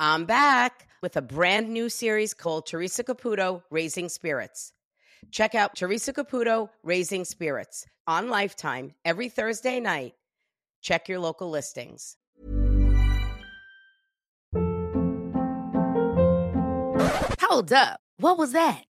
I'm back with a brand new series called Teresa Caputo Raising Spirits. Check out Teresa Caputo Raising Spirits on Lifetime every Thursday night. Check your local listings. Hold up. What was that?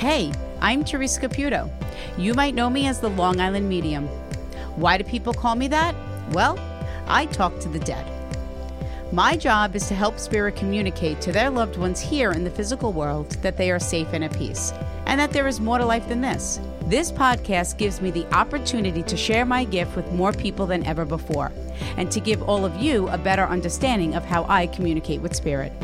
Hey, I'm Teresa Caputo. You might know me as the Long Island Medium. Why do people call me that? Well, I talk to the dead. My job is to help spirit communicate to their loved ones here in the physical world that they are safe and at peace, and that there is more to life than this. This podcast gives me the opportunity to share my gift with more people than ever before, and to give all of you a better understanding of how I communicate with spirit.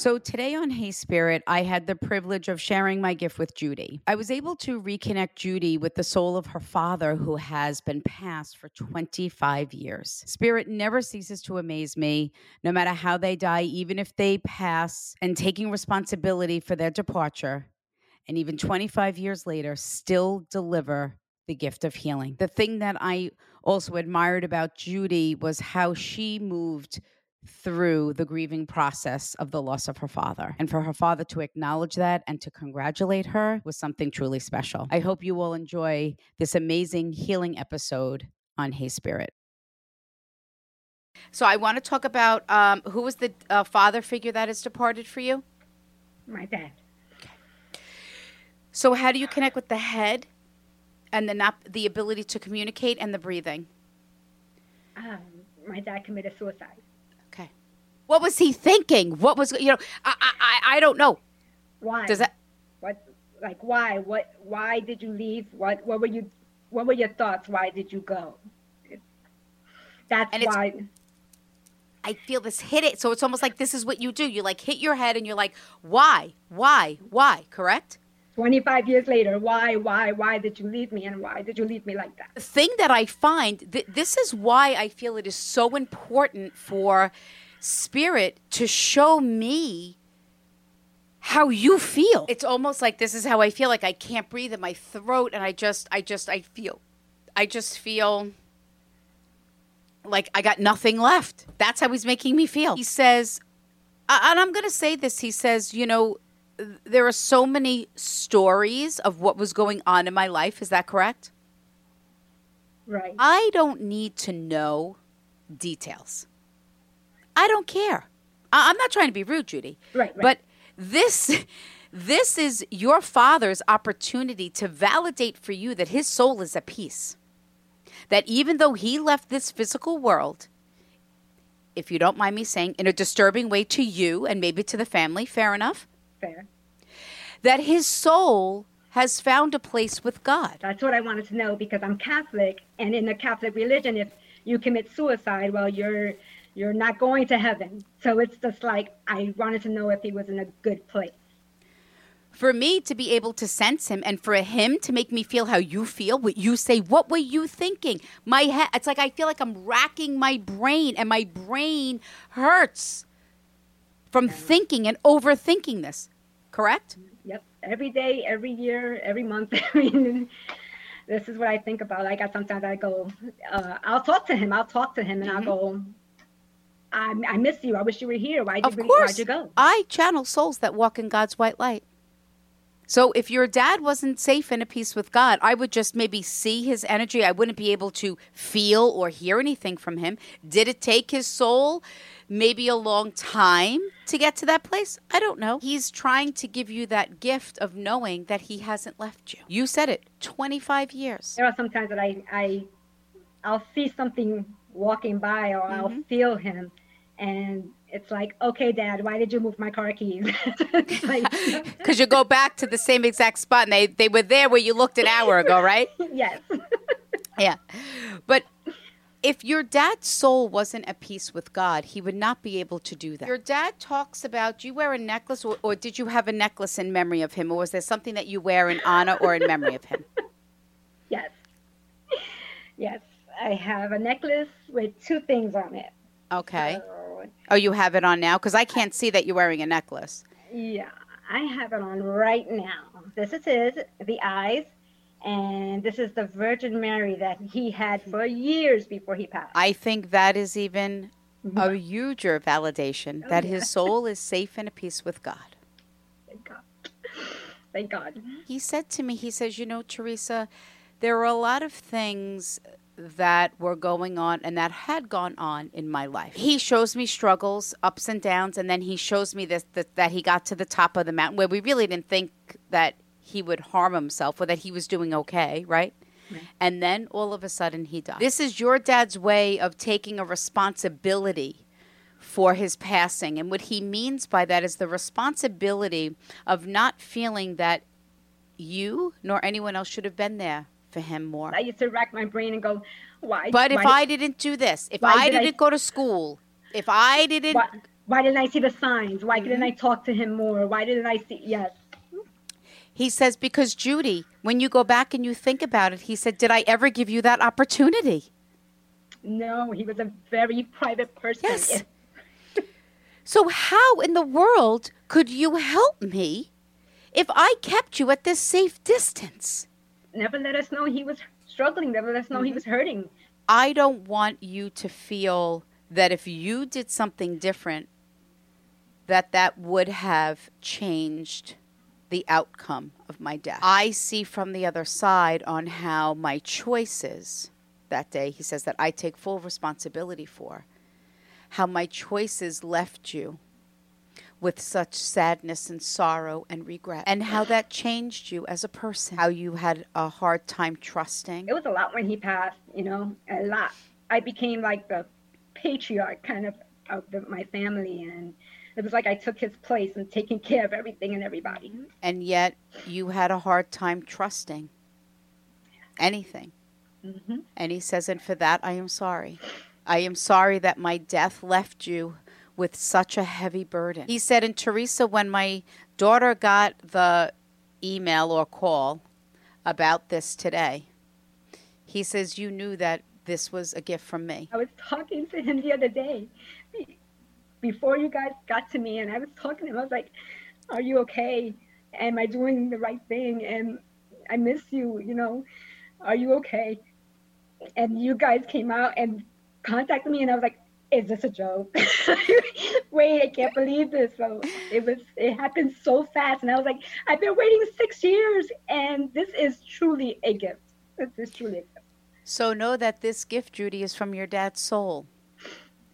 So, today on Hey Spirit, I had the privilege of sharing my gift with Judy. I was able to reconnect Judy with the soul of her father, who has been passed for 25 years. Spirit never ceases to amaze me, no matter how they die, even if they pass, and taking responsibility for their departure, and even 25 years later, still deliver the gift of healing. The thing that I also admired about Judy was how she moved through the grieving process of the loss of her father. And for her father to acknowledge that and to congratulate her was something truly special. I hope you will enjoy this amazing healing episode on Hey Spirit. So I want to talk about um, who was the uh, father figure that has departed for you? My dad. So how do you connect with the head and the not the ability to communicate and the breathing? Um, my dad committed suicide. What was he thinking? What was you know? I I I don't know. Why? Does that What? Like why? What? Why did you leave? What? What were you? What were your thoughts? Why did you go? That's And why. I feel this hit it. So it's almost like this is what you do. You like hit your head and you're like, why, why, why? Correct. 25 years later, why, why, why did you leave me, and why did you leave me like that? The thing that I find th- this is why I feel it is so important for spirit to show me how you feel. It's almost like this is how I feel. Like I can't breathe in my throat, and I just, I just, I feel, I just feel like I got nothing left. That's how he's making me feel. He says, and I'm going to say this. He says, you know, there are so many stories of what was going on in my life. Is that correct? Right. I don't need to know details. I don't care. I- I'm not trying to be rude, Judy. Right, right. But this this is your father's opportunity to validate for you that his soul is at peace. That even though he left this physical world, if you don't mind me saying, in a disturbing way to you and maybe to the family, fair enough, Fair. that his soul has found a place with God. That's what I wanted to know because I'm Catholic, and in the Catholic religion, if you commit suicide, well, you're you're not going to heaven. So it's just like I wanted to know if he was in a good place. for me to be able to sense him and for him to make me feel how you feel what you say what were you thinking my head it's like i feel like i'm racking my brain and my brain hurts from thinking and overthinking this correct Yep. Every day, every year, every month. I mean, this is what I think about. Like I sometimes I go, uh, I'll talk to him. I'll talk to him, and I'll go. I, I miss you. I wish you were here. Why'd you, of course why'd you go? i channel souls that walk in god's white light So if your dad wasn't safe and at peace with God, I would just maybe see his energy. I wouldn't be able to feel or hear anything from him. Did it take his soul maybe a long time to get to that place? I don't know. He's trying to give you that gift of knowing that he hasn't left you. You said it, 25 years. There are some times that I, I I'll see something walking by or I'll Mm-hmm. feel him and it's like, okay, dad, why did you move my car keys? It's like, Because you go back to the same exact spot and they, they were there where you looked an hour ago, right? yes. Yeah. But if your dad's soul wasn't at peace with God, he would not be able to do that. Your dad talks about do you wear a necklace or, or did you have a necklace in memory of him or was there something that you wear in honor or in memory of him? Yes. Yes. I have a necklace with two things on it. Okay. So, Oh, you have it on now? Because I can't see that you're wearing a necklace. yeah, I have it on right now. This is his, the eyes, and this is the Virgin Mary that he had for years before he passed. I think that is even a mm-hmm. huger validation oh, that his soul is safe and at peace with God. Thank God. Thank God. He said to me, he says, You know, Teresa, there are a lot of things that were going on and that had gone on in my life. He shows me struggles, ups and downs, and then he shows me this that, that he got to the top of the mountain where we really didn't think that he would harm himself or that he was doing okay, right? And then all of a sudden he died. This is your dad's way of taking a responsibility for his passing. And what he means by that is the responsibility of not feeling that you nor anyone else should have been there for him more. I used to rack my brain and go, why? But if I didn't do this, if I did didn't go to school, if I didn't, why, why didn't I see the signs? Why Mm-hmm. didn't I talk to him more? Why didn't I see? Yes. he says, because Judy, when you go back and you think about it, he said, Did I ever give you that opportunity? No, he was a very private person. Yes. So, how in the world could you help me if I kept you at this safe distance? Never let us know he was struggling. Never let us know Mm-hmm. he was hurting. I don't want you to feel that if you did something different, that that would have changed the outcome of my death. I see from the other side on how my choices that day, he says that I take full responsibility for, how my choices left you with such sadness and sorrow and regret, and how that changed you as a person, how you had a hard time trusting. It was a lot when he passed, you know, a lot. I became like the patriarch kind of of the, my family, and it was like I took his place and taking care of everything and everybody. Mm-hmm. and yet you had a hard time trusting anything. Mm-hmm. And he says, and for that I am sorry. I am sorry that my death left you with such a heavy burden. He said, and Teresa, when my daughter got the email or call about this today, he says, you knew that this was a gift from me. I was talking to him the other day before you guys got to me, and I was talking to him. I was like, "Are you okay? Am I doing the right thing? And I miss you. You know, are you okay?" And you guys came out and contacted me, and I was like, "Is this a joke? Wait, I can't believe this." So it was. It happened so fast, and I was like, "I've been waiting six years, and this is truly a gift. This is truly a gift." So know that this gift, Judy, is from your dad's soul.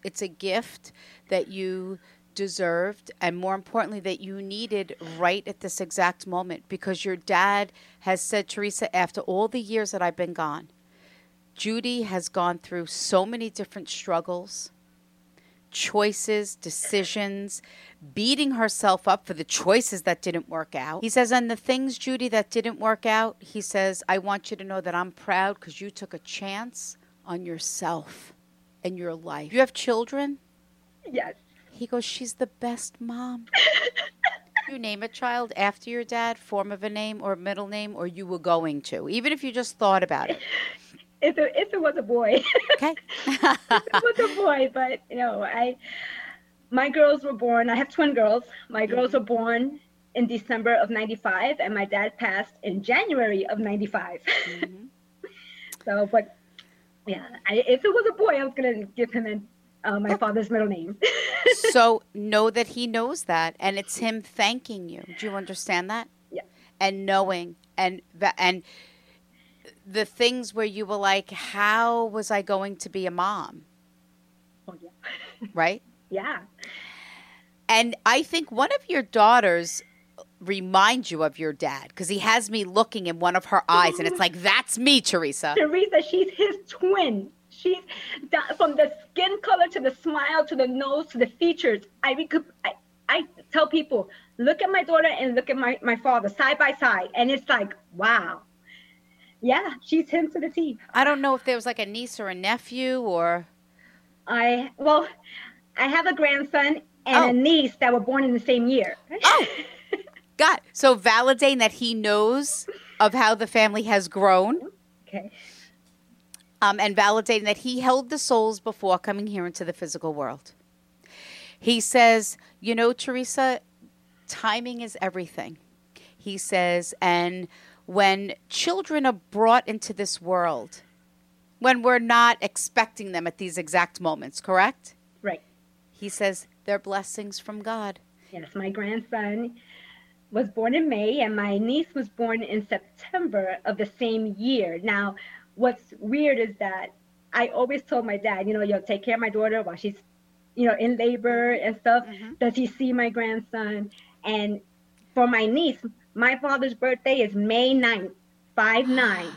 It's a gift that you deserved, and more importantly, that you needed right at this exact moment because your dad has said, Teresa, after all the years that I've been gone, Judy has gone through so many different struggles, choices, decisions, beating herself up for the choices that didn't work out. He says, and the things, Judy, that didn't work out, he says, I want you to know that I'm proud because you took a chance on yourself and your life. You have children? Yes. He goes, She's the best mom. you name a child after your dad, form of a name or middle name, or you were going to, even if you just thought about it. If it, if it was a boy. Okay. it was a boy, but you know, I my girls were born. I have twin girls. My girls were born in December of '95, and my dad passed in January of '95. so, but yeah, I, if it was a boy, I was gonna give him an, uh, my father's middle name. so know that he knows that, and it's him thanking you. Do you understand that? Yeah. and knowing and and the things where you were like, how was I going to be a mom? Oh, yeah. Right? yeah. And I think one of your daughters reminds you of your dad because he has me looking in one of her eyes, and it's like, that's me, Teresa. Teresa, she's his twin. She's from the skin color to the smile to the nose to the features. I, I, I tell people, look at my daughter and look at my, my father side by side. And it's like, wow. Yeah, she's him to the T. I don't know if there was like a niece or a nephew or. I, well, I have a grandson and Oh. a niece that were born in the same year. Oh, God. So validating that he knows of how the family has grown. okay. um, and validating that he held the souls before coming here into the physical world. He says, You know, Teresa, timing is everything. He says, and when children are brought into this world, when we're not expecting them at these exact moments, correct? Right. He says, they're blessings from God. Yes, my grandson was born in May and my niece was born in September of the same year. Now, what's weird is that I always told my dad, you know, yo, take care of my daughter while she's, you know, in labor and stuff. Mm-hmm. Does he see my grandson? And for my niece, my father's birthday is May 9th, 5 9.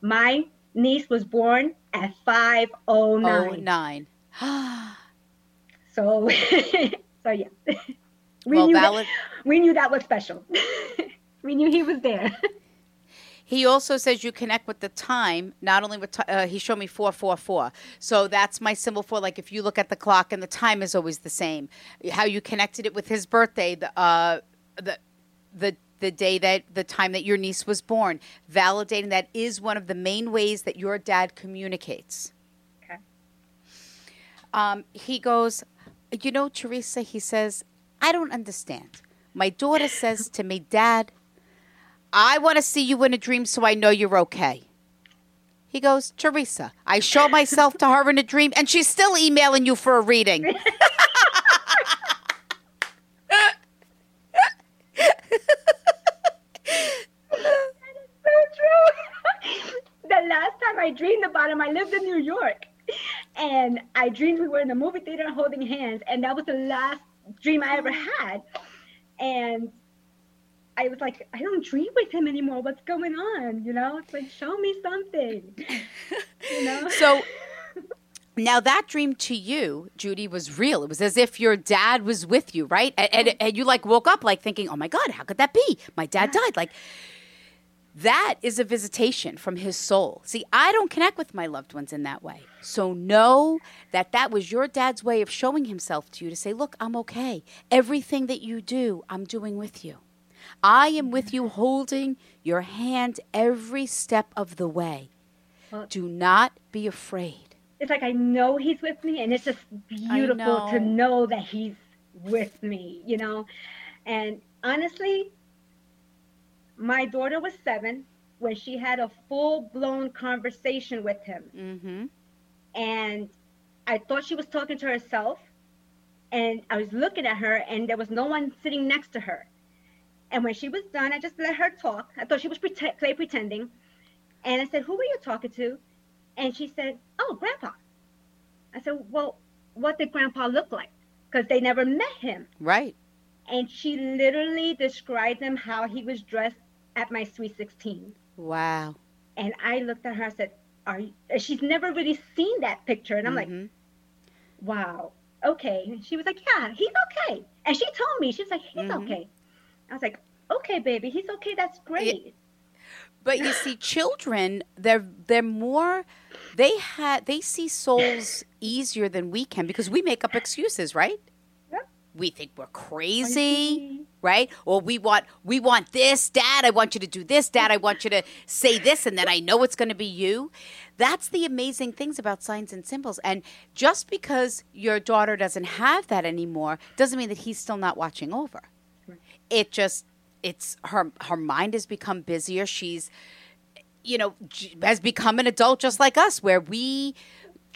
My niece was born at 509. 09. So, so yeah. We Well, knew valid- that, we knew that was special. we knew he was there. He also says you connect with the time, not only with, ti- uh, he showed me 444. So that's my symbol for, like, if you look at the clock and the time is always the same. How you connected it with his birthday, the, uh, the, the, the day that, the time that your niece was born, validating that is one of the main ways that your dad communicates. Okay. Um, he goes, You know, Teresa, he says, I don't understand. My daughter says to me, Dad, I want to see you in a dream so I know you're okay. He goes, Teresa, I show myself to her in a dream and she's still emailing you for a reading. so true. the last time I dreamed about him, I lived in New York. And I dreamed we were in a movie theater holding hands. And that was the last dream I ever had. And I was like, I don't dream with him anymore. What's going on? You know, it's like, show me something. You know? So now that dream to you, Judy, was real. It was as if your dad was with you, right? And, and, and you like woke up like thinking, oh my God, how could that be? My dad died. Like that is a visitation from his soul. See, I don't connect with my loved ones in that way. So know that that was your dad's way of showing himself to you to say, look, I'm okay. Everything that you do, I'm doing with you. I am with you holding your hand every step of the way. Do not be afraid. it's like I know he's with me, and it's just beautiful to know. know that he's with me, you know. And honestly, my daughter was seven when she had a full blown conversation with him. Mm-hmm. And I thought she was talking to herself. And I was looking at her, and there was no one sitting next to her. And when she was done, I just let her talk. I thought she was play pretending. And I said, Who were you talking to? And she said, Oh, Grandpa. I said, Well, what did Grandpa look like? Because they never met him. Right. And she literally described him how he was dressed at my Sweet 16. Wow. And I looked at her, I said, Are you? She's never really seen that picture. And I'm like, Mhm. Wow, okay. And she was like, Yeah, he's okay. And she told me, she was like, He's Mhm. okay. I was like, Okay, baby, he's okay. That's great. But you see, children, they're they're more they had they see souls easier than we can because we make up excuses, right? Yeah. We think we're crazy, right? Or we want we want this, Dad. I want you to do this, Dad. I want you to say this, and then I know it's going to be you. That's the amazing things about signs and symbols. And just because your daughter doesn't have that anymore doesn't mean that he's still not watching over. It just it's her her mind has become busier. She's you know has become an adult just like us where we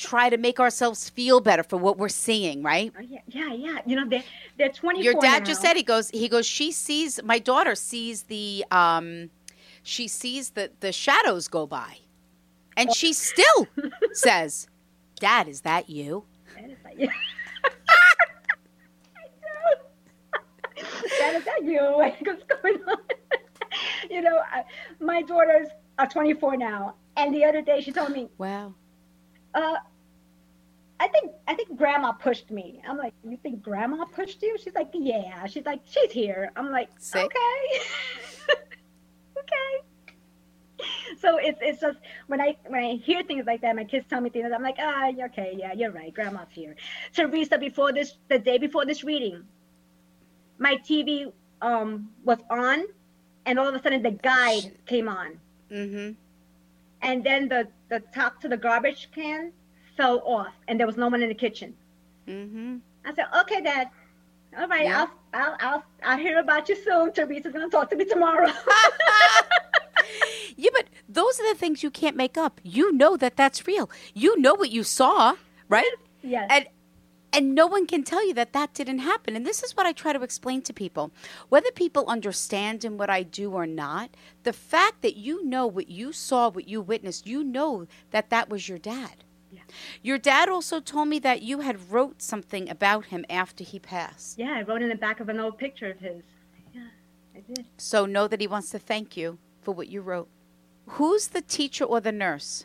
try to make ourselves feel better for what we're seeing, right? Oh, yeah, yeah, yeah. You know, they're they're 24 Your dad now. just said he goes he goes she sees my daughter sees the um she sees the the shadows go by. And she still says, "Dad, is that you?" That is like, yeah. that is that you? What's going on? you know, I, my daughters are 24 now, and the other day she told me, Wow. Uh, I think I think Grandma pushed me. I'm like, you think Grandma pushed you? She's like, yeah. She's like, she's here. I'm like, See? okay, okay. So it's it's just when I when I hear things like that, my kids tell me things. I'm like, ah, okay, yeah, you're right. Grandma's here. Teresa, before this, the day before this reading, my TV um was on, and all of a sudden the guide came on Mm-hmm. and then the the top to the garbage can fell off and there was no one in the kitchen Mhm. i said okay dad all right Yeah. I'll, I'll i'll i'll hear about you soon teresa's gonna talk to me tomorrow Yeah, but those are the things you can't make up. You know that that's real. You know what you saw, right? yes And and no one can tell you that that didn't happen. And this is what I try to explain to people. Whether people understand in what I do or not, the fact that you know what you saw, what you witnessed, you know that that was your dad. Yeah. Your dad also told me that you had wrote something about him after he passed. yeah i wrote in the back of an old picture of his yeah i did So know that he wants to thank you for what you wrote. Who's the teacher or the nurse?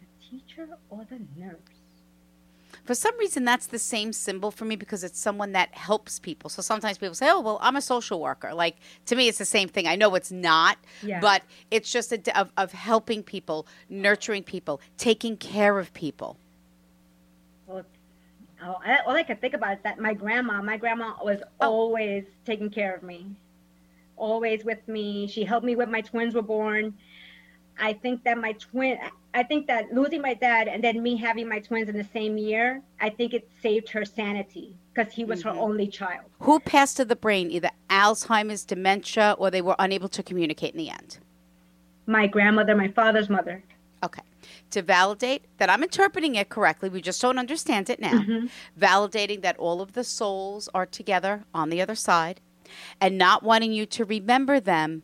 The teacher or the nurse For some reason, that's the same symbol for me because it's someone that helps people. So sometimes people say, "Oh, well, I'm a social worker." Like to me, it's the same thing. I know it's not, Yeah. but it's just a of, of helping people, nurturing people, taking care of people. well oh, I, all i can think about is that my grandma my grandma was Oh. always taking care of me always with me she helped me when my twins were born I think that my twin, I think that losing my dad and then me having my twins in the same year, I think it saved her sanity because he was her mm-hmm. only child. Who passed to the brain, either Alzheimer's, dementia, or they were unable to communicate in the end? My grandmother, my father's mother. Okay. To validate that I'm interpreting it correctly, we just don't understand it now. Mm-hmm. Validating that all of the souls are together on the other side and not wanting you to remember them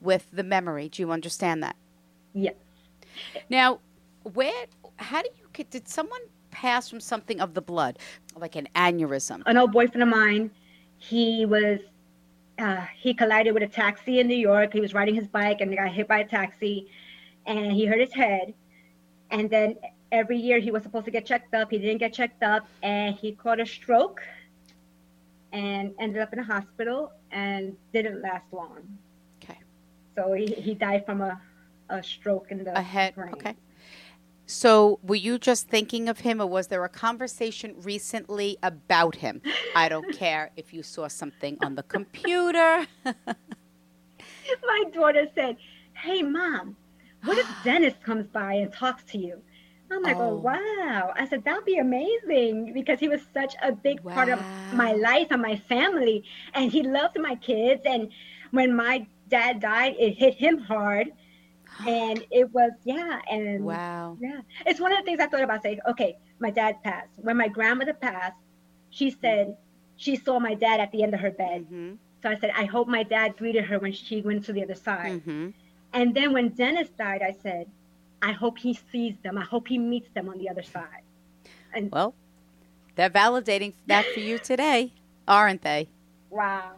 with the memory. Do you understand that? Yes. Now, where, how do you, get- did someone pass from something of the blood, like an aneurysm? An old boyfriend of mine, he was, uh, he collided with a taxi in New York. He was riding his bike and he got hit by a taxi and he hurt his head. And then every year he was supposed to get checked up. He didn't get checked up and he caught a stroke and ended up in a hospital and didn't last long. Okay. So he, he died from a, a stroke in the head, brain. okay. So, were you just thinking of him, or was there a conversation recently about him? I don't care if you saw something on the computer. My daughter said, Hey, mom, what if Dennis comes by and talks to you? I'm like, oh. Oh. wow. I said, that'd be amazing because he was such a big part of my life and my family. And he loved my kids. And when my dad died, it hit him hard. And it was, yeah. And wow. yeah. It's one of the things I thought about saying, okay, my dad passed. When my grandmother passed, she said she saw my dad at the end of her bed. hmm So I said, I hope my dad greeted her when she went to the other side. hmm And then when Dennis died, I said, I hope he sees them. I hope he meets them on the other side. And Well, they're validating that for you today, aren't they? wow.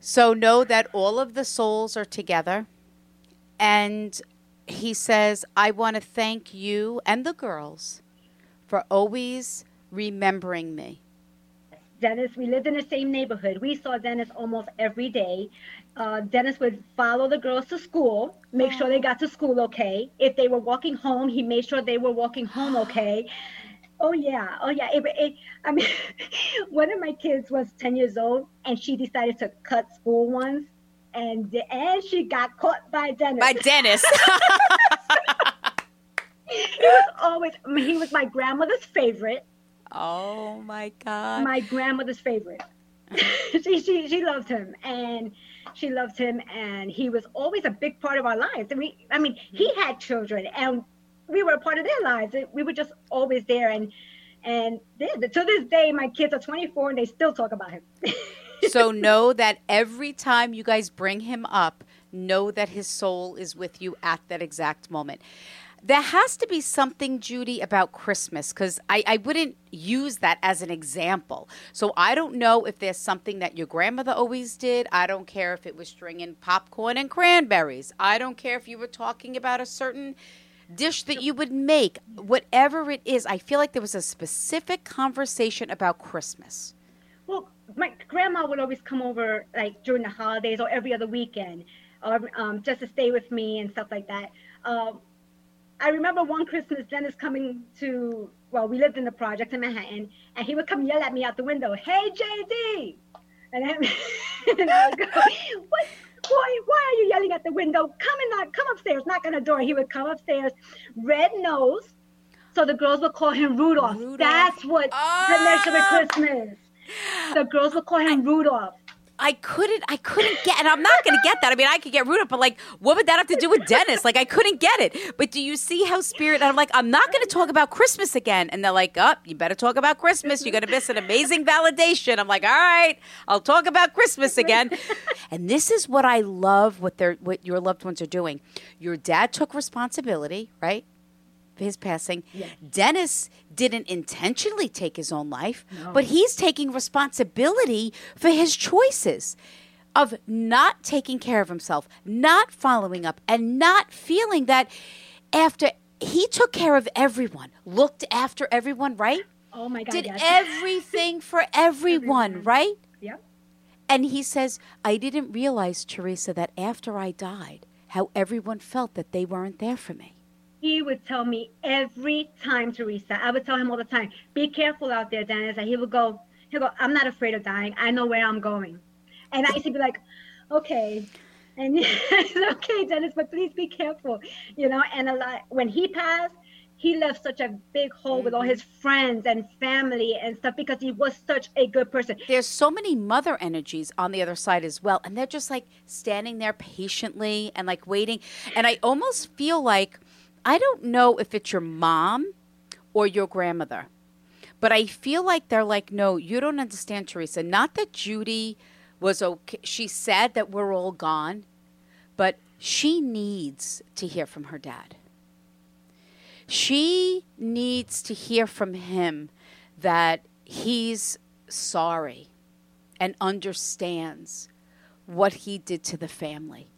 So know that all of the souls are together. And he says, I want to thank you and the girls for always remembering me. Dennis, we lived in the same neighborhood. We saw Dennis almost every day. Uh, Dennis would follow the girls to school, make sure they got to school okay. If they were walking home, he made sure they were walking home okay. Oh yeah, oh yeah. It, it, I mean, one of my kids was 10 years old, and she decided to cut school once, and and she got caught by Dennis. By Dennis. he was always he was my grandmother's favorite oh my God. my grandmother's favorite she, she she loved him and she loved him and he was always a big part of our lives and we i mean he had children and we were a part of their lives. We were just always there. And and yeah, to this day, my kids are 24 and they still talk about him. so know that every time you guys bring him up, know that his soul is with you at that exact moment. There has to be something, Judy, about Christmas because I, I wouldn't use that as an example. So I don't know if there's something that your grandmother always did. I don't care if it was stringing popcorn and cranberries. I don't care if you were talking about a certain dish that you would make. Whatever it is, I feel like there was a specific conversation about Christmas. My grandma would always come over like during the holidays or every other weekend, or um, just to stay with me and stuff like that. Um, I remember one Christmas, Dennis coming to, well, we lived in the project in Manhattan, and he would come yell at me out the window, hey, JD! And, I, and I would go, what, boy, why are you yelling at the window? Come and knock, come upstairs, knock on the door. He would come upstairs, red nose, so the girls would call him Rudolph. Rudolph. That's what oh. connection with Christmas. The girls would call him Rudolph. I couldn't, I couldn't get, and I'm not going to get that. I mean, I could get Rudolph, but like, what would that have to do with Dennis? Like, I couldn't get it. But do you see how Spirit? I'm like, I'm not going to talk about Christmas again. And they're like, up, oh, you better talk about Christmas. You're going to miss an amazing validation. I'm like, all right, I'll talk about Christmas again. and this is what I love. What their, what your loved ones are doing. Your dad took responsibility, right? His passing. Yes. Dennis didn't intentionally take his own life, no. but he's taking responsibility for his choices of not taking care of himself, not following up, and not feeling that after he took care of everyone, looked after everyone, right? Oh my God. Did yes. everything for everyone, everyone. right? Yep. And he says, I didn't realize, Teresa, that after I died, how everyone felt that they weren't there for me he would tell me every time, Teresa. I would tell him all the time, "Be careful out there, Dennis." And he would go, "He'll go. I'm not afraid of dying. I know where I'm going." And I used to be like, "Okay." And okay, Dennis, but please be careful, you know. And a lot when he passed, he left such a big hole mm-hmm. with all mm-hmm. his friends and family and stuff because he was such a good person. There's so many mother energies on the other side as well, and they're just like standing there patiently and like waiting. And I almost feel like I don't know if it's your mom or your grandmother, but I feel like they're like, no, you don't understand, Teresa. Not that Judy was okay. She said that we're all gone, but she needs to hear from her dad. She needs to hear from him that he's sorry and understands what he did to the family.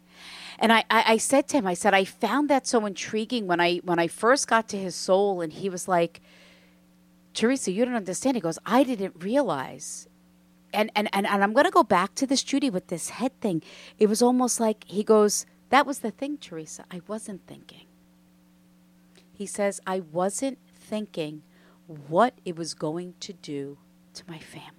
And I, I, I said to him, I said, I found that so intriguing when I when I first got to his soul, and he was like, Teresa, you don't understand. He goes, I didn't realize. And and, and, and I'm gonna go back to this Judy with this head thing. It was almost like he goes, That was the thing, Teresa. I wasn't thinking. He says, I wasn't thinking what it was going to do to my family.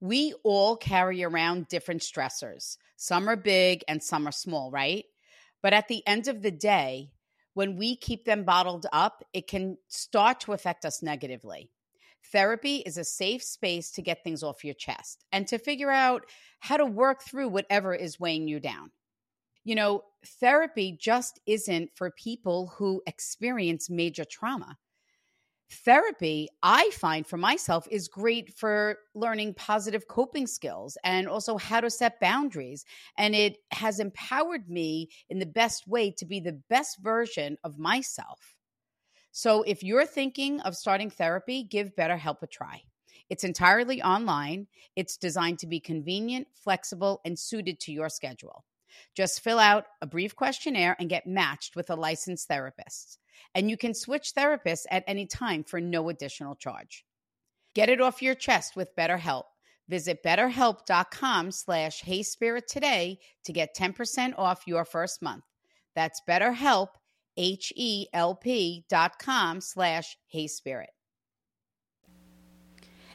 we all carry around different stressors. Some are big and some are small, right? But at the end of the day, when we keep them bottled up, it can start to affect us negatively. Therapy is a safe space to get things off your chest and to figure out how to work through whatever is weighing you down. You know, therapy just isn't for people who experience major trauma. Therapy i find for myself is great for learning positive coping skills and also how to set boundaries. And it has empowered me in the best way to be the best version of myself. So if you're thinking of starting therapy give betterhelp a try. It's entirely online. It's designed to be convenient flexible and suited to your schedule. Just fill out a brief questionnaire and get matched with a licensed therapist and you can switch therapists at any time for no additional charge. Get it off your chest with BetterHelp. Visit betterhelp.com slash heyspirit today to get 10% off your first month. That's betterhelp, H-E-L-P dot com slash heyspirit.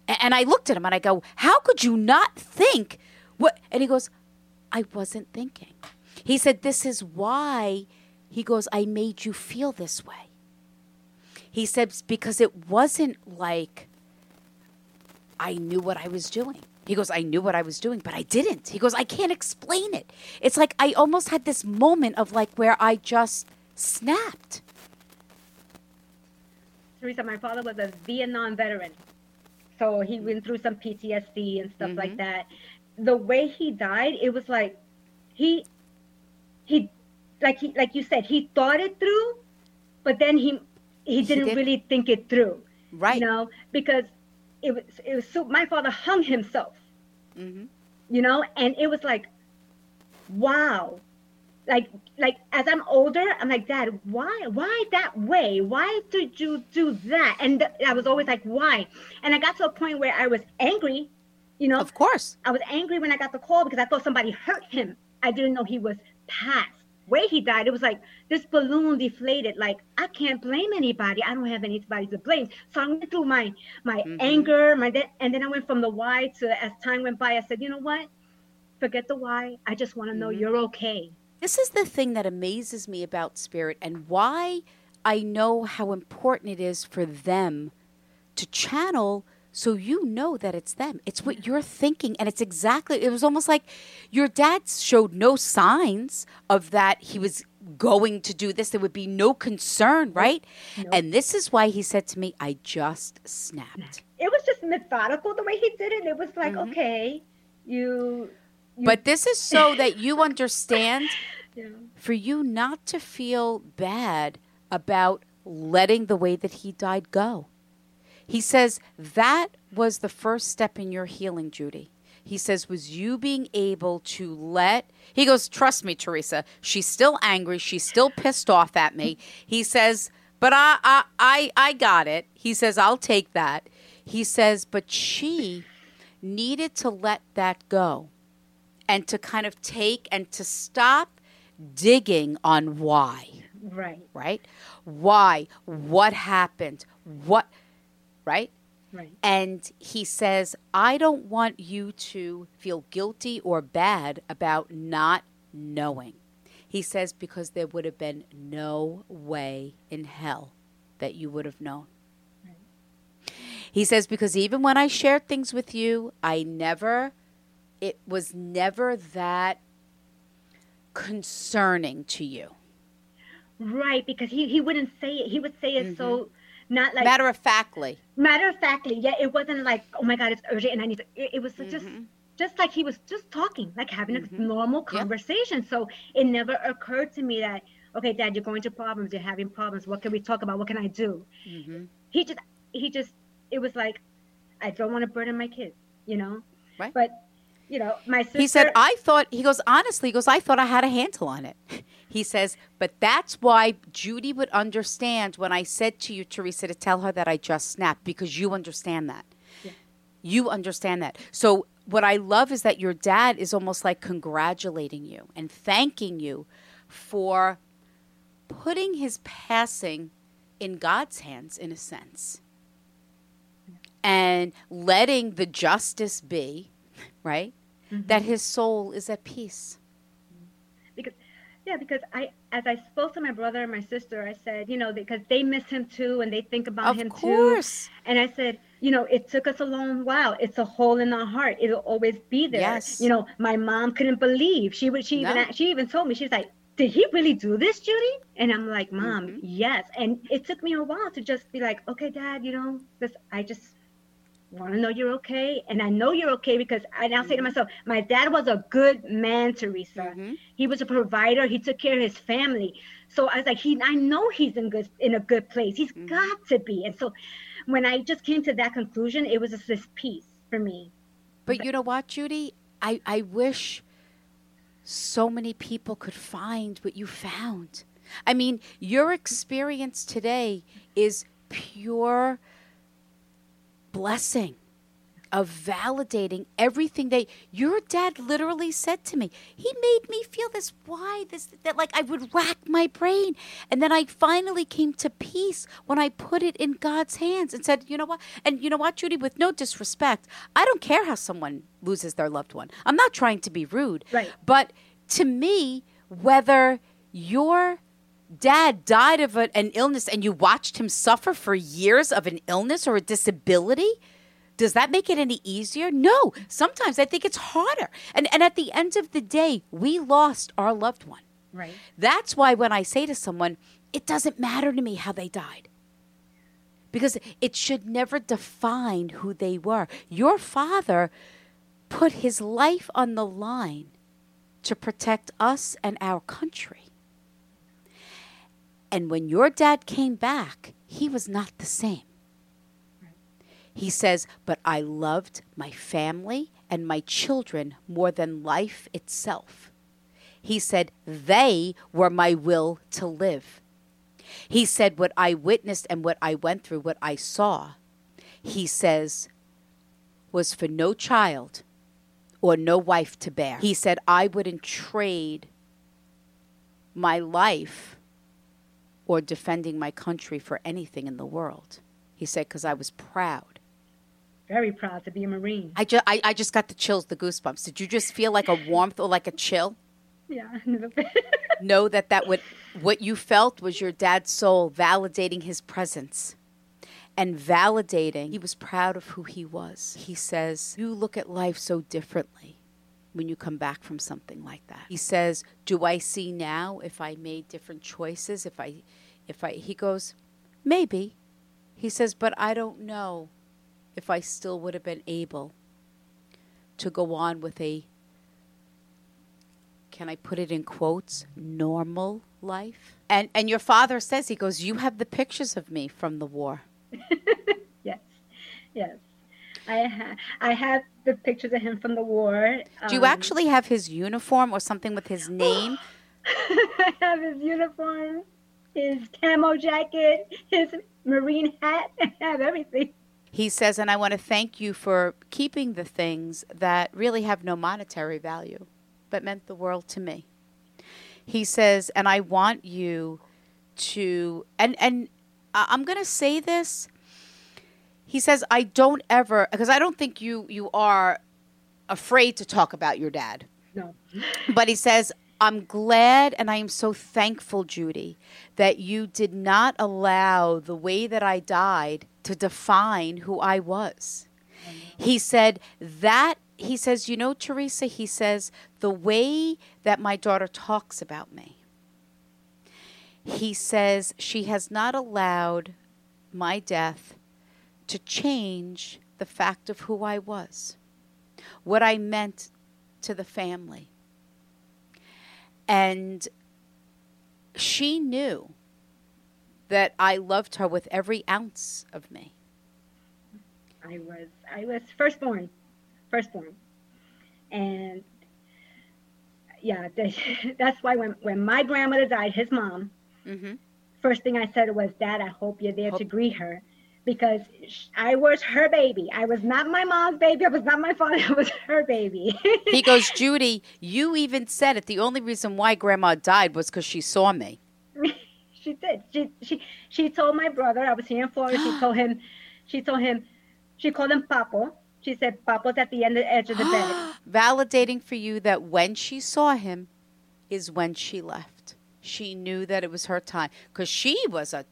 And I looked at him and I go, how could you not think what? And he goes, I wasn't thinking. He said, this is why he goes, I made you feel this way. He says, because it wasn't like I knew what I was doing. He goes, I knew what I was doing, but I didn't. He goes, I can't explain it. It's like I almost had this moment of like where I just snapped. Teresa, my father was a Vietnam veteran. So he went through some PTSD and stuff mm-hmm. like that. The way he died, it was like he he like he like you said, he thought it through, but then he he didn't did. really think it through. Right. You know, because it was it was so my father hung himself. Mm-hmm. You know, and it was like, wow. Like like as I'm older, I'm like, Dad, why why that way? Why did you do that? And th- I was always like, why? And I got to a point where I was angry. You know, of course, I was angry when I got the call because I thought somebody hurt him. I didn't know he was passed way he died, it was like this balloon deflated. Like I can't blame anybody. I don't have anybody to blame. So I went through my my mm-hmm. anger, my de- and then I went from the why to as time went by, I said, you know what? Forget the why. I just want to know mm-hmm. you're okay. This is the thing that amazes me about spirit and why I know how important it is for them to channel so you know that it's them. It's what you're thinking. And it's exactly, it was almost like your dad showed no signs of that he was going to do this. There would be no concern, right? Nope. And this is why he said to me, I just snapped. It was just methodical the way he did it. It was like, mm-hmm. okay, you, you. But this is so that you understand yeah. for you not to feel bad about letting the way that he died go. He says that was the first step in your healing, Judy. He says, was you being able to let, he goes, trust me, Teresa, she's still angry. She's still pissed off at me. He says, but I, I, I, I got it. He says, I'll take that. He says, but she needed to let that go and to kind of take and to stop digging on why. Right. Right? Why? What happened? What? Right? Right. And he says, I don't want you to feel guilty or bad about not knowing. He says, because there would have been no way in hell that you would have known. He says, because even when I shared things with you, I never, it was never that concerning to you. Right, because he, he wouldn't say it. He would say it mm-hmm. so not like matter of factly. Matter of factly, yeah. It wasn't like, oh my god, it's urgent and I need to. It, it was mm-hmm. just just like he was just talking, like having mm-hmm. a normal conversation. Yep. So it never occurred to me that, okay, Dad, you're going to problems. You're having problems. What can we talk about? What can I do? Mm-hmm. He just, he just, it was like, I don't want to burden my kids, you know. Right. But you know, my sister. He said, I thought, he goes, honestly, he goes, I thought I had a handle on it. He says, but that's why Judy would understand when I said to you, Teresa, to tell her that I just snapped because you understand that. Yeah. You understand that. So, what I love is that your dad is almost like congratulating you and thanking you for putting his passing in God's hands, in a sense, and letting the justice be, right? Mm-hmm. That his soul is at peace. Because yeah, because I, as I spoke to my brother and my sister, I said, you know, because they miss him too and they think about of him course. too. And I said, you know, it took us a long while. It's a hole in our heart. It'll always be there. Yes. You know, my mom couldn't believe she would. She no. even she even told me she's like, did he really do this, Judy? And I'm like, Mom, Mm-hmm. yes. And it took me a while to just be like, okay, Dad, you know, this, I just want to know you're okay. And I know you're okay because I now Mm-hmm. say to myself, my dad was a good man, Teresa. He was a provider. He took care of his family. So I was like, he, I know he's in good, in a good place. He's Mm-hmm. got to be. And so when I just came to that conclusion, it was just this peace for me. But you know what, Judy? I, I wish so many people could find what you found. I mean, your experience today is pure blessing of validating everything that your dad literally said to me. He made me feel this why this that like I would rack my brain and then I finally came to peace when I put it in God's hands and said, "You know what?" And you know what, Judy, with no disrespect, I don't care how someone loses their loved one. I'm not trying to be rude. Right. But to me, whether your dad died of a- an illness and you watched him suffer for years of an illness or a disability, does that make it any easier? No. Sometimes I think it's harder. And and at the end of the day, we lost our loved one. Right. That's why when I say to someone, it doesn't matter to me how they died. Because it should never define who they were. Your father put his life on the line to protect us and our country. And when your dad came back, he was not the same. He says, But I loved my family and my children more than life itself. He said, They were my will to live. He said, What I witnessed and what I went through, what I saw, he says, was for no child or no wife to bear. He said, I wouldn't trade my life or defending my country for anything in the world. He said, because I was proud. Very proud to be a Marine. I, ju- I, I just got the chills, the goosebumps. Did you just feel like a warmth or like a chill? Yeah. never know that that what what you felt was your dad's soul validating his presence and validating he was proud of who he was he says you look at life so differently when you come back from something like that he says do i see now if i made different choices if i if i he goes maybe he says but i don't know if i still would have been able to go on with a can I put it in quotes, normal life? And and your father says he goes, "You have the pictures of me from the war." yes. Yes. I ha- I have the pictures of him from the war. Do you Um, actually have his uniform or something with his name? I have his uniform, his camo jacket, his marine hat. I have everything. He says, and I want to thank you for keeping the things that really have no monetary value, but meant the world to me. He says, and I want you to, and and I'm going to say this. He says, I don't ever, because I don't think you you are afraid to talk about your dad. No. But he says, I'm glad and I am so thankful, Judy, that you did not allow the way that I died to define who I was. He said, that, he says, you know, Teresa, he says, the way that my daughter talks about me, he says, she has not allowed my death to change the fact of who I was, what I meant to the family. And she knew that I loved her with every ounce of me. I was I was firstborn, firstborn, and yeah, that's why when when my grandmother died, his mom, Mm-hmm. first thing I said was, "Dad, I hope you're there to greet her." Because I was her baby. I was not my mom's baby. I was not my father. I was her baby. He goes, Judy, you even said it. The only reason why grandma died was because she saw me. she did. She she she told my brother. I was here in Florida. She told him. She told him. She called him Papo. She said Papo's at the end of the edge of the bed. Validating for you that when she saw him is when she left. She knew that it was her time because she was a,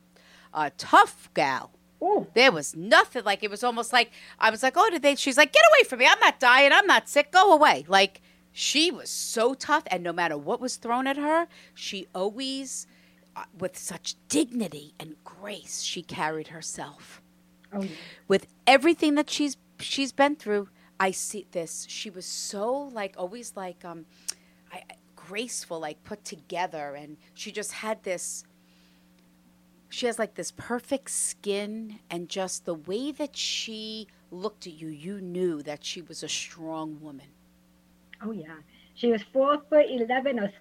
a tough gal. Ooh. There was nothing like it was almost like I was like, oh, did they? She's like, get away from me! I'm not dying. I'm not sick. Go away. Like she was so tough, and no matter what was thrown at her, she always, uh, with such dignity and grace, she carried herself. Oh. With everything that she's she's been through, I see this. She was so like always like um, I, I- graceful, like put together, and she just had this. She has like this perfect skin, and just the way that she looked at you, you knew that she was a strong woman. Oh yeah. She was four foot eleven, a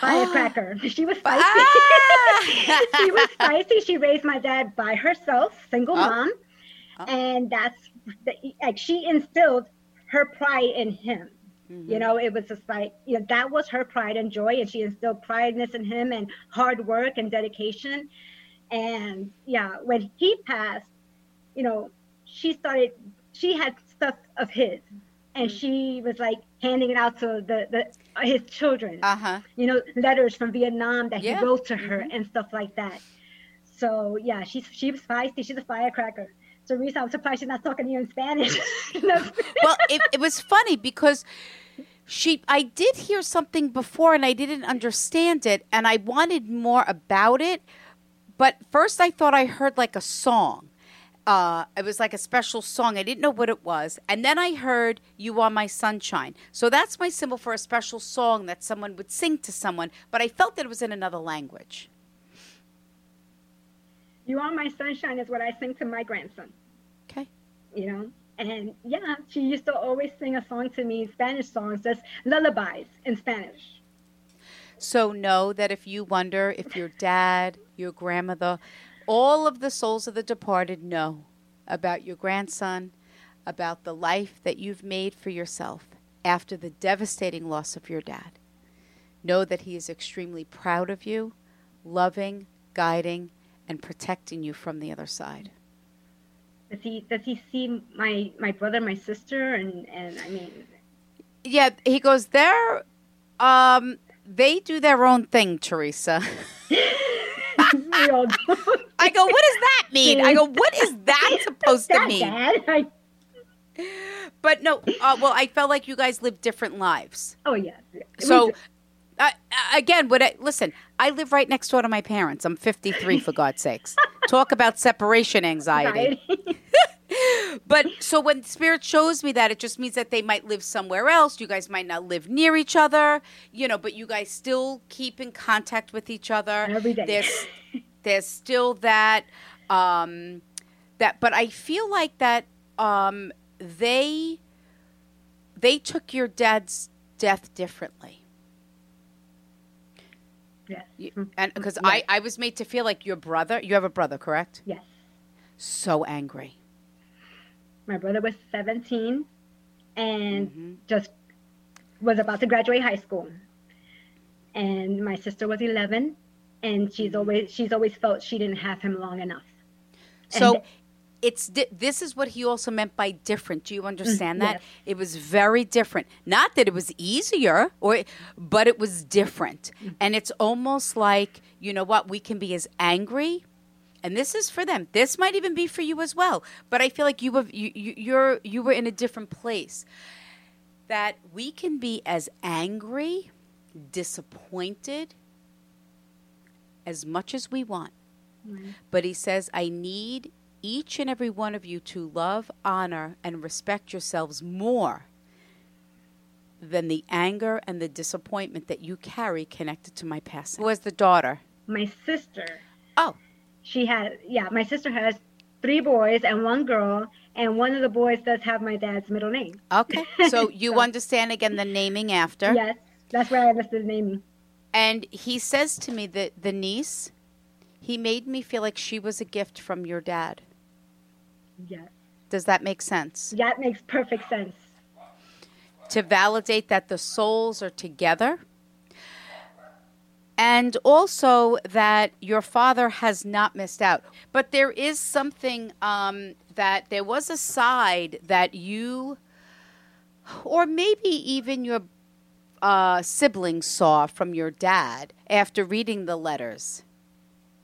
firecracker. she was spicy. Ah! she was spicy. She raised my dad by herself, single Oh. mom, and that's the, like she instilled her pride in him. Mm-hmm. You know, it was just like you know that was her pride and joy, and she instilled prideness in him and hard work and dedication. And yeah, when he passed, you know, she started. She had stuff of his, and Mm. she was like handing it out to the, the his children. Uh huh. you know, letters from Vietnam that Yeah. he wrote to her and stuff like that. So yeah, she's she was feisty. She's a firecracker. So Teresa, I'm surprised she's not talking to you in Spanish. well, it, it was funny because she, I did hear something before and I didn't understand it, and I wanted more about it. But first, I thought I heard like a song. Uh, it was like a special song. I didn't know what it was. And then I heard You Are My Sunshine. So that's my symbol for a special song that someone would sing to someone, but I felt that it was in another language. you are my sunshine is what I sing to my grandson. Okay. You know, and yeah, she used to always sing a song to me, Spanish songs, just lullabies in Spanish. So know that if you wonder if your dad, your grandmother, all of the souls of the departed know about your grandson, about the life that you've made for yourself after the devastating loss of your dad. Know that he is extremely proud of you, loving, guiding, and protecting you from the other side. Does he does he see my my brother, my sister, and and I mean, Yeah, he goes, they're um they do their own thing, Teresa. I go, what does that mean? I go, what is that supposed to mean? I, But no, uh, well, I felt like you guys lived different lives. oh. We So, uh, again, what I, listen, I live right next door to my parents. I'm 53, for God's sakes. Talk about separation anxiety. Right? But so when spirit shows me that, it just means that they might live somewhere else. You guys might not live near each other, you know, but you guys still keep in contact with each other Every day. There's there's still that um that but I feel like that um they they took your dad's death differently. yes. You- And because I, I was made to feel like your brother, you have a brother, correct? Yes. So angry. My brother was 17 and Mm-hmm. just was about to graduate high school. And my sister was 11 and she's Mm-hmm. always she's always felt she didn't have him long enough. So And- it's di- this is what he also meant by different. Do you understand that? yes. It was very different. Not that it was easier or but it was different. And it's almost like, you know what, we can be as angry and this is for them. This might even be for you as well. But I feel like you have you, you you're you were in a different place. That we can be as angry, disappointed as much as we want. But he says, I need each and every one of you to love, honor, and respect yourselves more than the anger and the disappointment that you carry connected to my passing. Who was the daughter? my sister, Oh, she had yeah, my sister has three boys and one girl and one of the boys does have my dad's middle name. okay. So you understand again the naming after. Yes. That's where I understood the naming. And he says to me that the niece, he made me feel like she was a gift from your dad. Yes. Does that make sense? That makes perfect sense. to validate that the souls are together and also that your father has not missed out but there is something um, that there was a side that you or maybe even your uh, siblings saw from your dad after reading the letters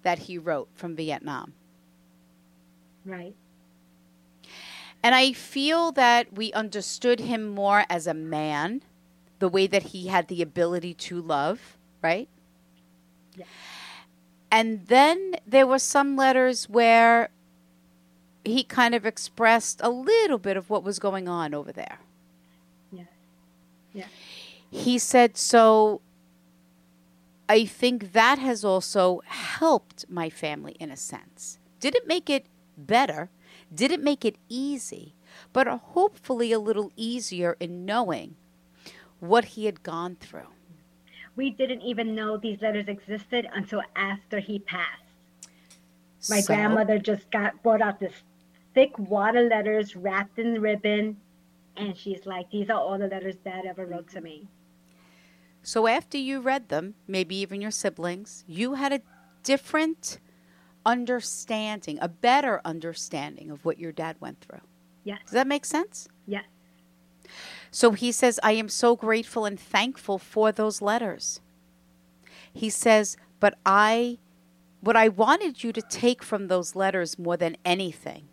that he wrote from vietnam Right. and I feel that we understood him more as a man the way that he had the ability to love, right? Yeah. And then there were some letters where he kind of expressed a little bit of what was going on over there. Yes. Yeah. He said, So I think that has also helped my family in a sense. Did it make it better? Did it make it easy? But hopefully a little easier in knowing what he had gone through. We didn't even know these letters existed until after he passed. My So- grandmother just got brought out this thick water letters wrapped in ribbon, and she's like, "These are all the letters Dad ever wrote to me." So after you read them, maybe even your siblings, you had a different understanding, a better understanding of what your dad went through. Yes. Does that make sense? Yes. So he says, I am so grateful and thankful for those letters. He says, but I, what I wanted you to take from those letters more than anything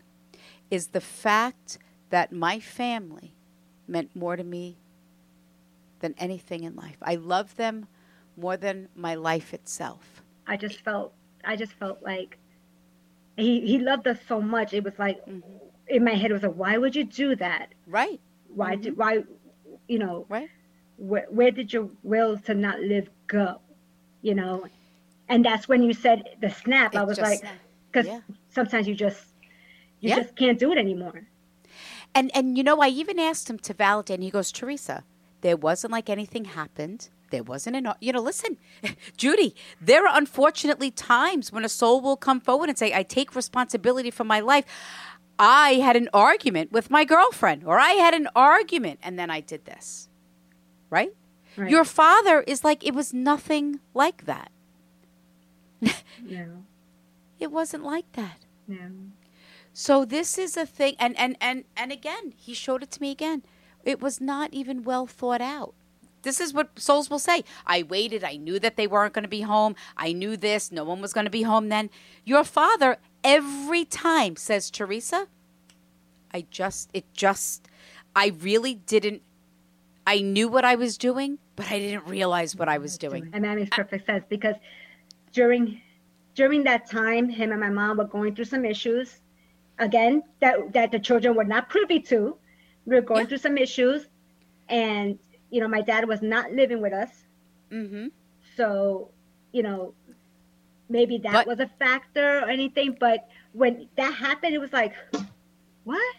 is the fact that my family meant more to me than anything in life. I love them more than my life itself. I just felt I just felt like he he loved us so much. It was like mm-hmm. in my head it was like, why would you do that? Right. Why did mm-hmm. why you know Right. where where did your will to not live go? You know, and that's when you said the snap. I was just like, because Yeah. sometimes you just you Yeah. just can't do it anymore. And and you know, I even asked him to validate, and he goes, Teresa, there wasn't like anything happened. There wasn't an, you know, listen, Judy, there are unfortunately times when a soul will come forward and say, I take responsibility for my life. I had an argument with my girlfriend, or I had an argument, and then I did this. Right? Right. Your father is like, it was nothing like that. No, It wasn't like that. no. So this is a thing, and and and and again, he showed it to me again. It was not even well thought out. This is what souls will say. I waited. I knew that they weren't going to be home. I knew this. No one was going to be home then. Your father every time says, Teresa, I just, it just, I really didn't, I knew what I was doing, but I didn't realize what I was doing. And that makes perfect sense because during during that time, him and my mom were going through some issues. Again, that that the children were not privy to. We were going Yeah. through some issues, and you know, my dad was not living with us. Mm-hmm. So, you know, maybe that But- was a factor or anything. But when that happened, it was like, what?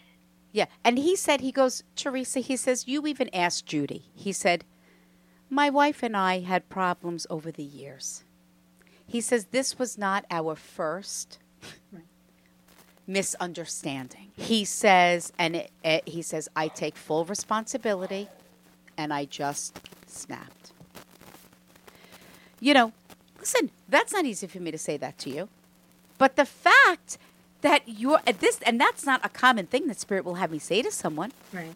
Yeah. And he said, he goes, Teresa, he says, you even asked Judy. He said, my wife and I had problems over the years. He says, this was not our first misunderstanding. He says, and it, it, he says, I take full responsibility and I just snapped. You know, listen, that's not easy for me to say that to you. But the fact that you're at this, and that's not a common thing that Spirit will have me say to someone. Right.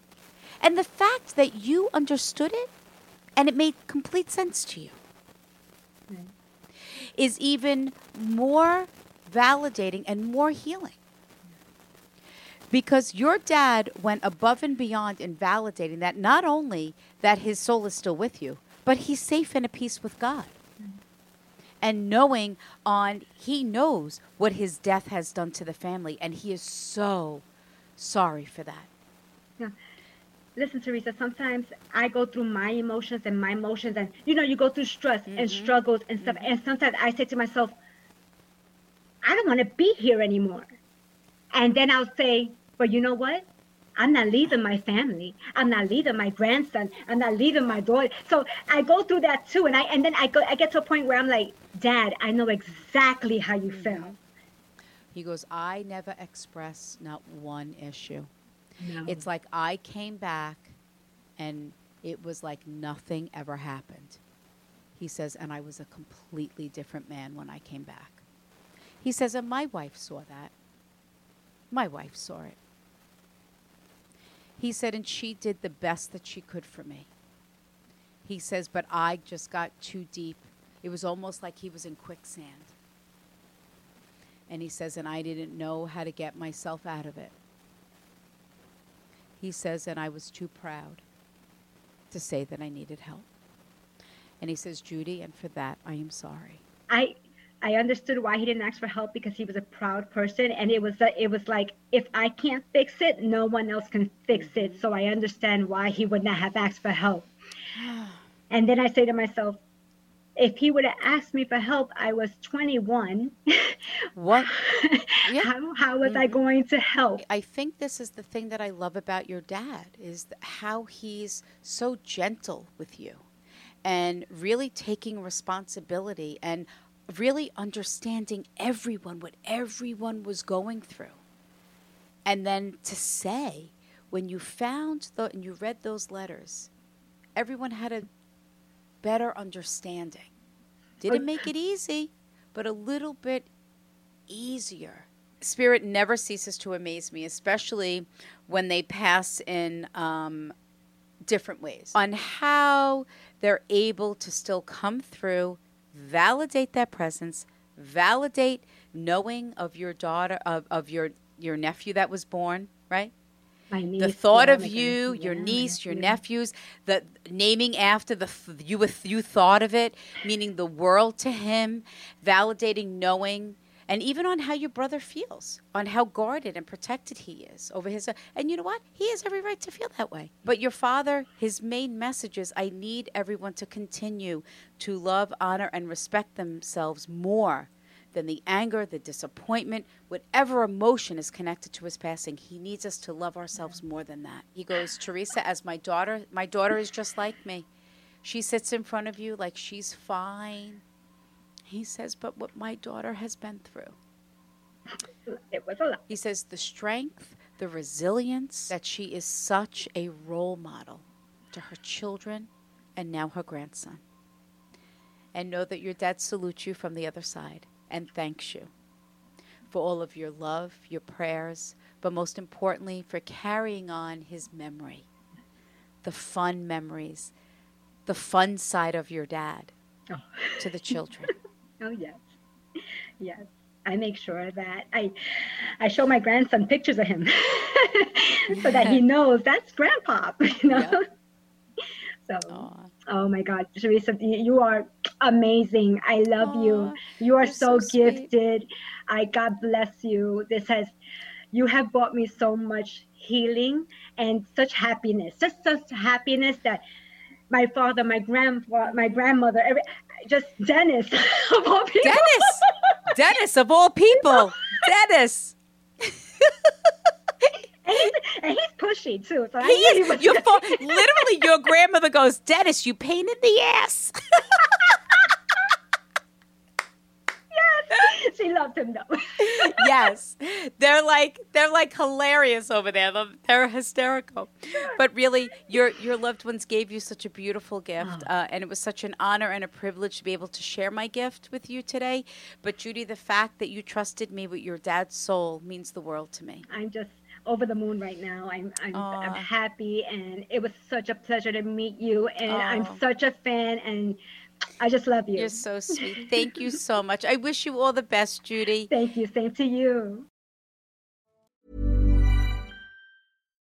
And the fact that you understood it and it made complete sense to you is even more validating and more healing. Because your dad went above and beyond in validating that not only that his soul is still with you, but he's safe and at peace with God. And knowing on he knows what his death has done to the family and he is so sorry for that. Yeah. Listen, Teresa, sometimes I go through my emotions and my emotions, and you know, you go through stress and mm-hmm. struggles and stuff. Mm-hmm. And sometimes I say to myself, I don't want to be here anymore. And then I'll say, but you know what? I'm not leaving my family. I'm not leaving my grandson. I'm not leaving my daughter. So I go through that too, and I and then I go I get to a point where I'm like, Dad, I know exactly how you mm-hmm. feel. He goes, I never express not one issue. No. It's like I came back and it was like nothing ever happened. He says, and I was a completely different man when I came back. He says, and my wife saw that. My wife saw it. He said, and she did the best that she could for me. He says, but I just got too deep. It was almost like he was in quicksand. And he says, and I didn't know how to get myself out of it. He says, and I was too proud to say that I needed help. And he says, Judy, and for that, I am sorry. I I understood why he didn't ask for help because he was a proud person, and it was it was like if I can't fix it, no one else can fix it. So I understand why he would not have asked for help. And then I say to myself, if he would have asked me for help, I was 21. What? Yeah. how, how was I mm-hmm. going to help? I think this is the thing that I love about your dad is how he's so gentle with you and really taking responsibility and really understanding everyone what everyone was going through. And then to say when you found the and you read those letters, everyone had a better understanding. Didn't make it easy, but a little bit easier. Spirit never ceases to amaze me, especially when they pass in um, different ways on how they're able to still come through, validate that presence, validate knowing of your daughter, of, of your, your nephew that was born, right? Niece, the thought yeah, of you, grandson, your niece, your nephew. nephews, the naming after the you with you thought of it, meaning the world to him, validating knowing, and even on how your brother feels, on how guarded and protected he is over his. and you know what? He has every right to feel that way. But your father, his main message is, I need everyone to continue to love, honor, and respect themselves more than the anger, the disappointment, whatever emotion is connected to his passing. He needs us to love ourselves more than that. He goes, Teresa, as my daughter, my daughter is just like me. She sits in front of you like she's fine. He says, but what my daughter has been through. It was a lot. He says, the strength, the resilience, that she is such a role model to her children and now her grandson. And know that your dad salutes you from the other side and thanks you for all of your love, your prayers, but most importantly, for carrying on his memory, the fun memories, the fun side of your dad Oh. to the children. Oh yes, yes. I make sure that I, I show my grandson pictures of him, so that he knows that's Grandpa. You know. So, Aw. oh my God, Teresa, you are amazing. I love Aw, you. You are so, so sweet. gifted. I God bless you. This has, you have brought me so much healing and such happiness. Just such happiness that my father, my grandfather, my grandmother, every, just Dennis of all people. Dennis! Dennis, of all people! Dennis! and, he's, and he's pushy too. So He is. was- Your fa- literally, your grandmother goes, Dennis, you pain in the ass. she loved him though. yes, they're like they're like hilarious over there. They're, they're hysterical. But really, your your loved ones gave you such a beautiful gift, uh, and it was such an honor and a privilege to be able to share my gift with you today. But Judy, the fact that you trusted me with your dad's soul means the world to me. I'm just over the moon right now. I'm I'm, I'm happy, and it was such a pleasure to meet you. And I'm such a fan, and I just love you. You're so sweet. Thank you so much. I wish you all the best, Judy. Thank you. Same to you.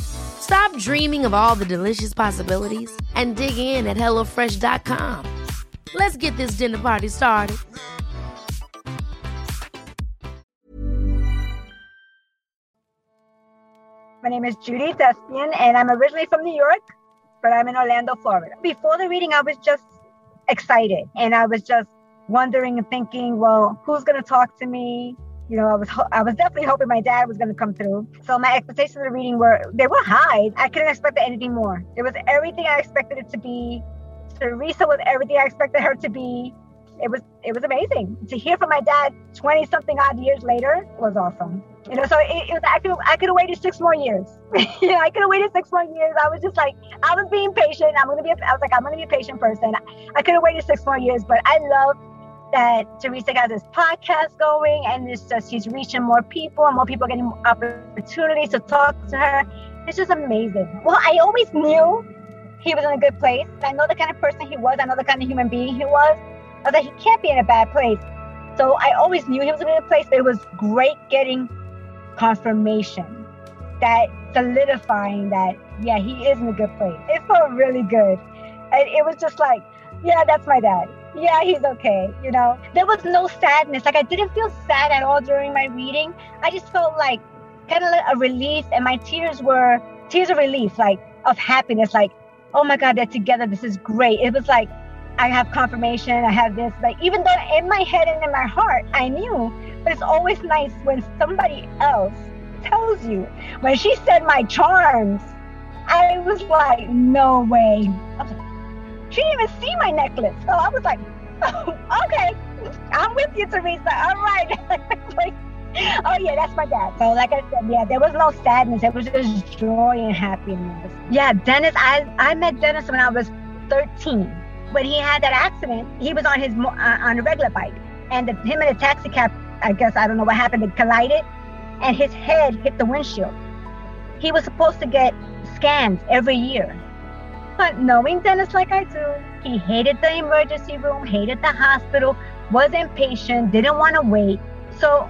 Stop dreaming of all the delicious possibilities and dig in at HelloFresh.com. Let's get this dinner party started. My name is Judy Thespian, and I'm originally from New York, but I'm in Orlando, Florida. Before the reading, I was just excited, and I was just wondering and thinking, well, who's going to talk to me? You know, I was ho- I was definitely hoping my dad was going to come through. So my expectations of the reading were they were high. I couldn't expect anything more. It was everything I expected it to be. Teresa was everything I expected her to be. It was it was amazing to hear from my dad 20 something odd years later was awesome. You know, so it, it was I could I could have waited six more years. you know, I could have waited six more years. I was just like I was being patient. I'm gonna be a, I was like I'm gonna be a patient person. I could have waited six more years, but I love that Teresa got this podcast going and it's just she's reaching more people and more people getting opportunities to talk to her. It's just amazing. Well, I always knew he was in a good place. I know the kind of person he was. I know the kind of human being he was. I was like, he can't be in a bad place. So I always knew he was in a good place, but it was great getting confirmation, that solidifying that, yeah, he is in a good place. It felt really good. And it was just like, yeah, that's my dad. Yeah, he's okay. You know, there was no sadness. Like I didn't feel sad at all during my reading. I just felt like kind of like a relief, and my tears were tears of relief, like of happiness. Like, oh my God, they're together. This is great. It was like I have confirmation. I have this. Like even though in my head and in my heart, I knew but it's always nice when somebody else tells you. When she said my charms, I was like, no way. She didn't even see my necklace. So I was like, oh, okay, I'm with you, Teresa. All right. like, oh yeah, that's my dad. So like I said, yeah, there was no sadness. It was just joy and happiness. Yeah, Dennis, I, I met Dennis when I was 13. When he had that accident, he was on his uh, on a regular bike, and the, him and a taxi cab I guess I don't know what happened. It collided, and his head hit the windshield. He was supposed to get scans every year. But knowing Dennis like I do, he hated the emergency room, hated the hospital, was impatient, didn't want to wait. So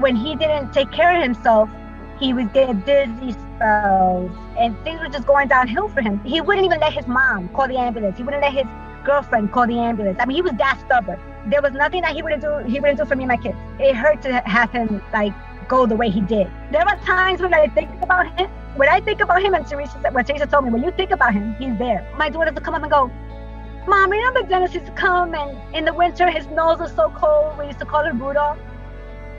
when he didn't take care of himself, he would get dizzy spells and things were just going downhill for him. He wouldn't even let his mom call the ambulance. He wouldn't let his girlfriend call the ambulance. I mean, he was that stubborn. There was nothing that he wouldn't do. He wouldn't do for me and my kids. It hurt to have him like go the way he did. There were times when I think about him. When I think about him, and Teresa said, when Teresa told me, when you think about him, he's there. My daughters would come up and go, Mom, remember Dennis used to come and in the winter his nose was so cold. We used to call him Rudolph.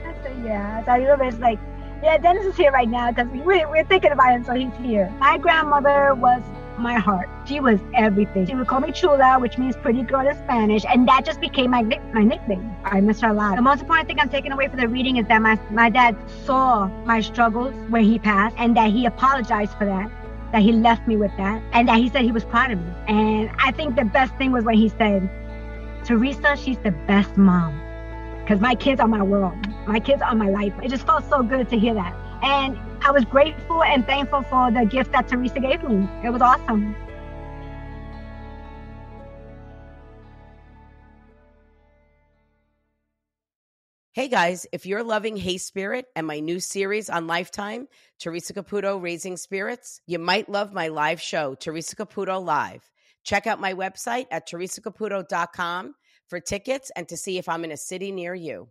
I said, Yeah. So I remember it's like, yeah, Dennis is here right now because we're, we're thinking about him, so he's here. My grandmother was my heart. She was everything. She would call me Chula, which means pretty girl in Spanish, and that just became my my nickname. I miss her a lot. The most important thing I'm taking away from the reading is that my my dad saw my struggles when he passed, and that he apologized for that. That he left me with that, and that he said he was proud of me. And I think the best thing was when he said, "Teresa, she's the best mom." Because my kids are my world. My kids are my life. It just felt so good to hear that. And I was grateful and thankful for the gift that Teresa gave me. It was awesome. Hey guys, if you're loving Hey Spirit and my new series on Lifetime, Teresa Caputo Raising Spirits, you might love my live show, Teresa Caputo Live. Check out my website at teresacaputo.com for tickets and to see if I'm in a city near you.